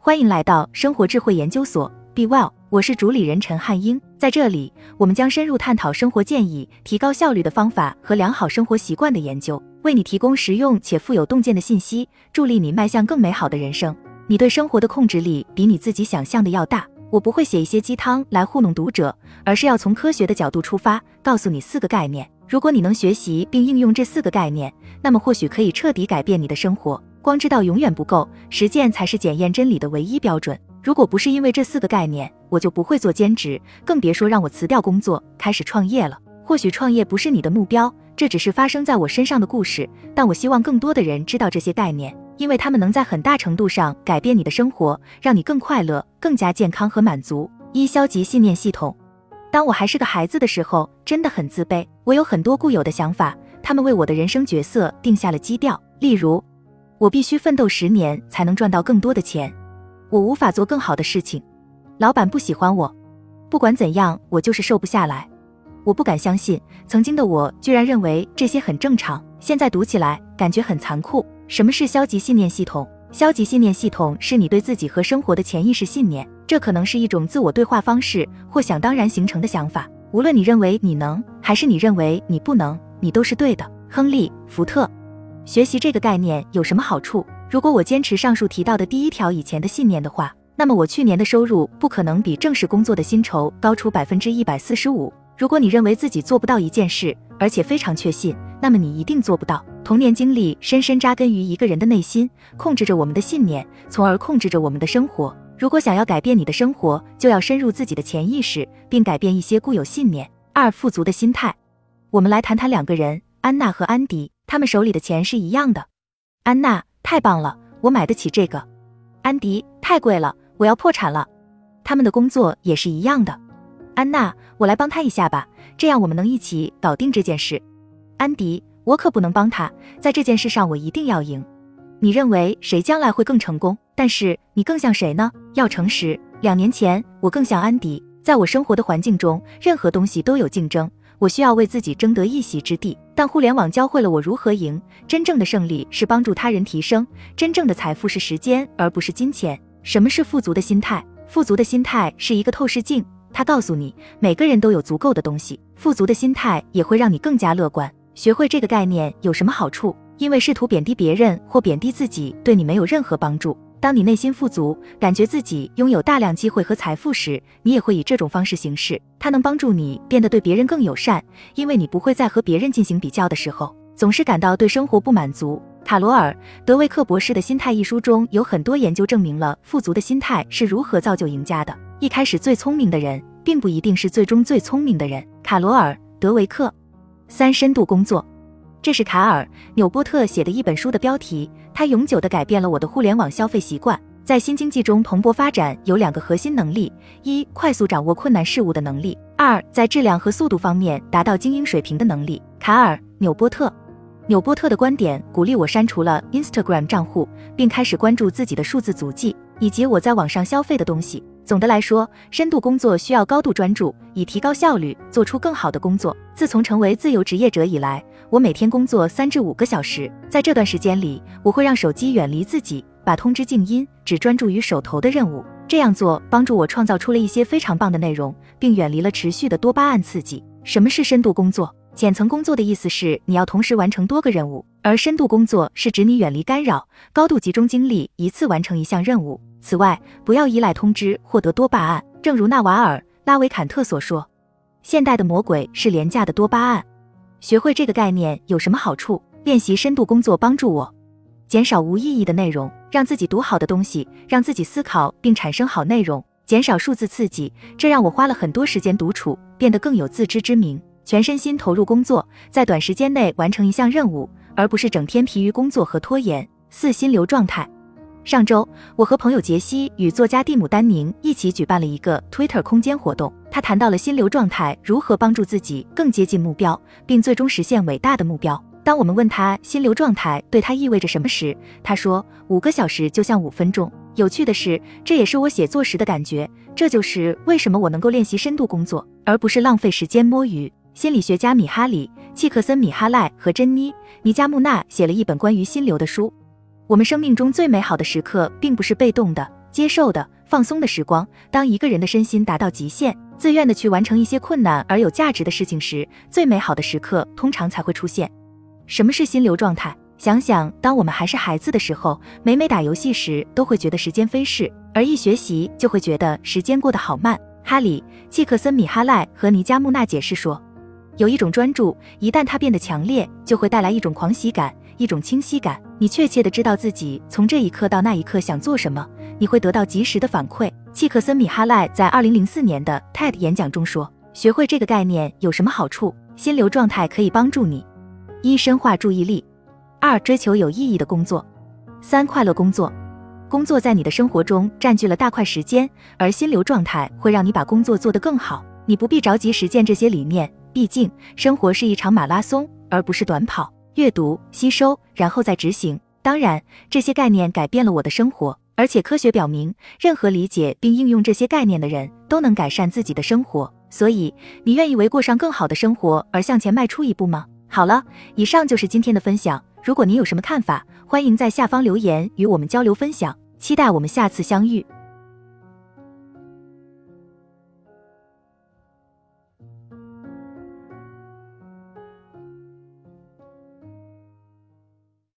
欢迎来到生活智慧研究所，Be Well，我是主理人陈汉英。在这里，我们将深入探讨生活建议、提高效率的方法和良好生活习惯的研究，为你提供实用且富有洞见的信息，助力你迈向更美好的人生。你对生活的控制力比你自己想象的要大。我不会写一些鸡汤来糊弄读者，而是要从科学的角度出发，告诉你四个概念。如果你能学习并应用这四个概念，那么或许可以彻底改变你的生活。光知道永远不够，实践才是检验真理的唯一标准。如果不是因为这四个概念，我就不会做兼职，更别说让我辞掉工作开始创业了。或许创业不是你的目标，这只是发生在我身上的故事。但我希望更多的人知道这些概念，因为他们能在很大程度上改变你的生活，让你更快乐、更加健康和满足。一、消极信念系统。当我还是个孩子的时候，真的很自卑。我有很多固有的想法，他们为我的人生角色定下了基调。例如，我必须奋斗十年才能赚到更多的钱，我无法做更好的事情，老板不喜欢我，不管怎样，我就是瘦不下来。我不敢相信，曾经的我居然认为这些很正常。现在读起来感觉很残酷。什么是消极信念系统？消极信念系统是你对自己和生活的潜意识信念。这可能是一种自我对话方式，或想当然形成的想法。无论你认为你能，还是你认为你不能，你都是对的。亨利·福特，学习这个概念有什么好处？如果我坚持上述提到的第一条以前的信念的话，那么我去年的收入不可能比正式工作的薪酬高出百分之一百四十五。如果你认为自己做不到一件事，而且非常确信，那么你一定做不到。童年经历深深扎根于一个人的内心，控制着我们的信念，从而控制着我们的生活。如果想要改变你的生活，就要深入自己的潜意识，并改变一些固有信念。二、富足的心态。我们来谈谈两个人，安娜和安迪，他们手里的钱是一样的。安娜，太棒了，我买得起这个。安迪，太贵了，我要破产了。他们的工作也是一样的。安娜，我来帮他一下吧，这样我们能一起搞定这件事。安迪，我可不能帮他，在这件事上我一定要赢。你认为谁将来会更成功？但是你更像谁呢？要诚实。两年前，我更像安迪。在我生活的环境中，任何东西都有竞争，我需要为自己争得一席之地。但互联网教会了我如何赢。真正的胜利是帮助他人提升，真正的财富是时间，而不是金钱。什么是富足的心态？富足的心态是一个透视镜，它告诉你每个人都有足够的东西。富足的心态也会让你更加乐观。学会这个概念有什么好处？因为试图贬低别人或贬低自己，对你没有任何帮助。当你内心富足，感觉自己拥有大量机会和财富时，你也会以这种方式行事。它能帮助你变得对别人更友善，因为你不会在和别人进行比较的时候，总是感到对生活不满足。卡罗尔·德维克博士的《心态》一书中有很多研究证明了富足的心态是如何造就赢家的。一开始最聪明的人，并不一定是最终最聪明的人。卡罗尔·德维克。三、深度工作。这是卡尔·纽波特写的一本书的标题。它永久地改变了我的互联网消费习惯。在新经济中蓬勃发展有两个核心能力：一、快速掌握困难事物的能力；二、在质量和速度方面达到精英水平的能力。卡尔·纽波特。纽波特的观点鼓励我删除了 Instagram 账户，并开始关注自己的数字足迹以及我在网上消费的东西。总的来说，深度工作需要高度专注，以提高效率，做出更好的工作。自从成为自由职业者以来，我每天工作三至五个小时。在这段时间里，我会让手机远离自己，把通知静音，只专注于手头的任务。这样做帮助我创造出了一些非常棒的内容，并远离了持续的多巴胺刺激。什么是深度工作？浅层工作的意思是你要同时完成多个任务，而深度工作是指你远离干扰，高度集中精力，一次完成一项任务。此外，不要依赖通知获得多巴胺。正如纳瓦尔·拉维坎特所说：“现代的魔鬼是廉价的多巴胺。”学会这个概念有什么好处？练习深度工作帮助我减少无意义的内容，让自己读好的东西，让自己思考并产生好内容，减少数字刺激。这让我花了很多时间独处，变得更有自知之明，全身心投入工作，在短时间内完成一项任务，而不是整天疲于工作和拖延。四心流状态。上周，我和朋友杰西与作家蒂姆·丹宁一起举办了一个 Twitter 空间活动。他谈到了心流状态如何帮助自己更接近目标，并最终实现伟大的目标。当我们问他心流状态对他意味着什么时，他说：“五个小时就像五分钟。”有趣的是，这也是我写作时的感觉。这就是为什么我能够练习深度工作，而不是浪费时间摸鱼。心理学家米哈里·契克森米哈赖和珍妮·尼加穆纳写了一本关于心流的书。我们生命中最美好的时刻，并不是被动的，接受的、放松的时光。当一个人的身心达到极限，自愿的去完成一些困难而有价值的事情时，最美好的时刻通常才会出现。什么是心流状态？想想，当我们还是孩子的时候，每每打游戏时，都会觉得时间飞逝；而一学习，就会觉得时间过得好慢。哈里·契克森·米哈赖和尼加穆纳解释说，有一种专注，一旦它变得强烈，就会带来一种狂喜感，一种清晰感。你确切的知道自己从这一刻到那一刻想做什么，你会得到及时的反馈。契克森·米哈赖在二零零四年的 TED 演讲中说：“学会这个概念有什么好处？心流状态可以帮助你：一、深化注意力。二、追求有意义的工作；三、快乐工作。工作在你的生活中占据了大块时间，而心流状态会让你把工作做得更好。你不必着急实践这些理念，毕竟生活是一场马拉松，而不是短跑。阅读、吸收，然后再执行。当然，这些概念改变了我的生活，而且科学表明，任何理解并应用这些概念的人都能改善自己的生活。所以，你愿意为过上更好的生活而向前迈出一步吗？好了，以上就是今天的分享。如果您有什么看法，欢迎在下方留言与我们交流分享。期待我们下次相遇。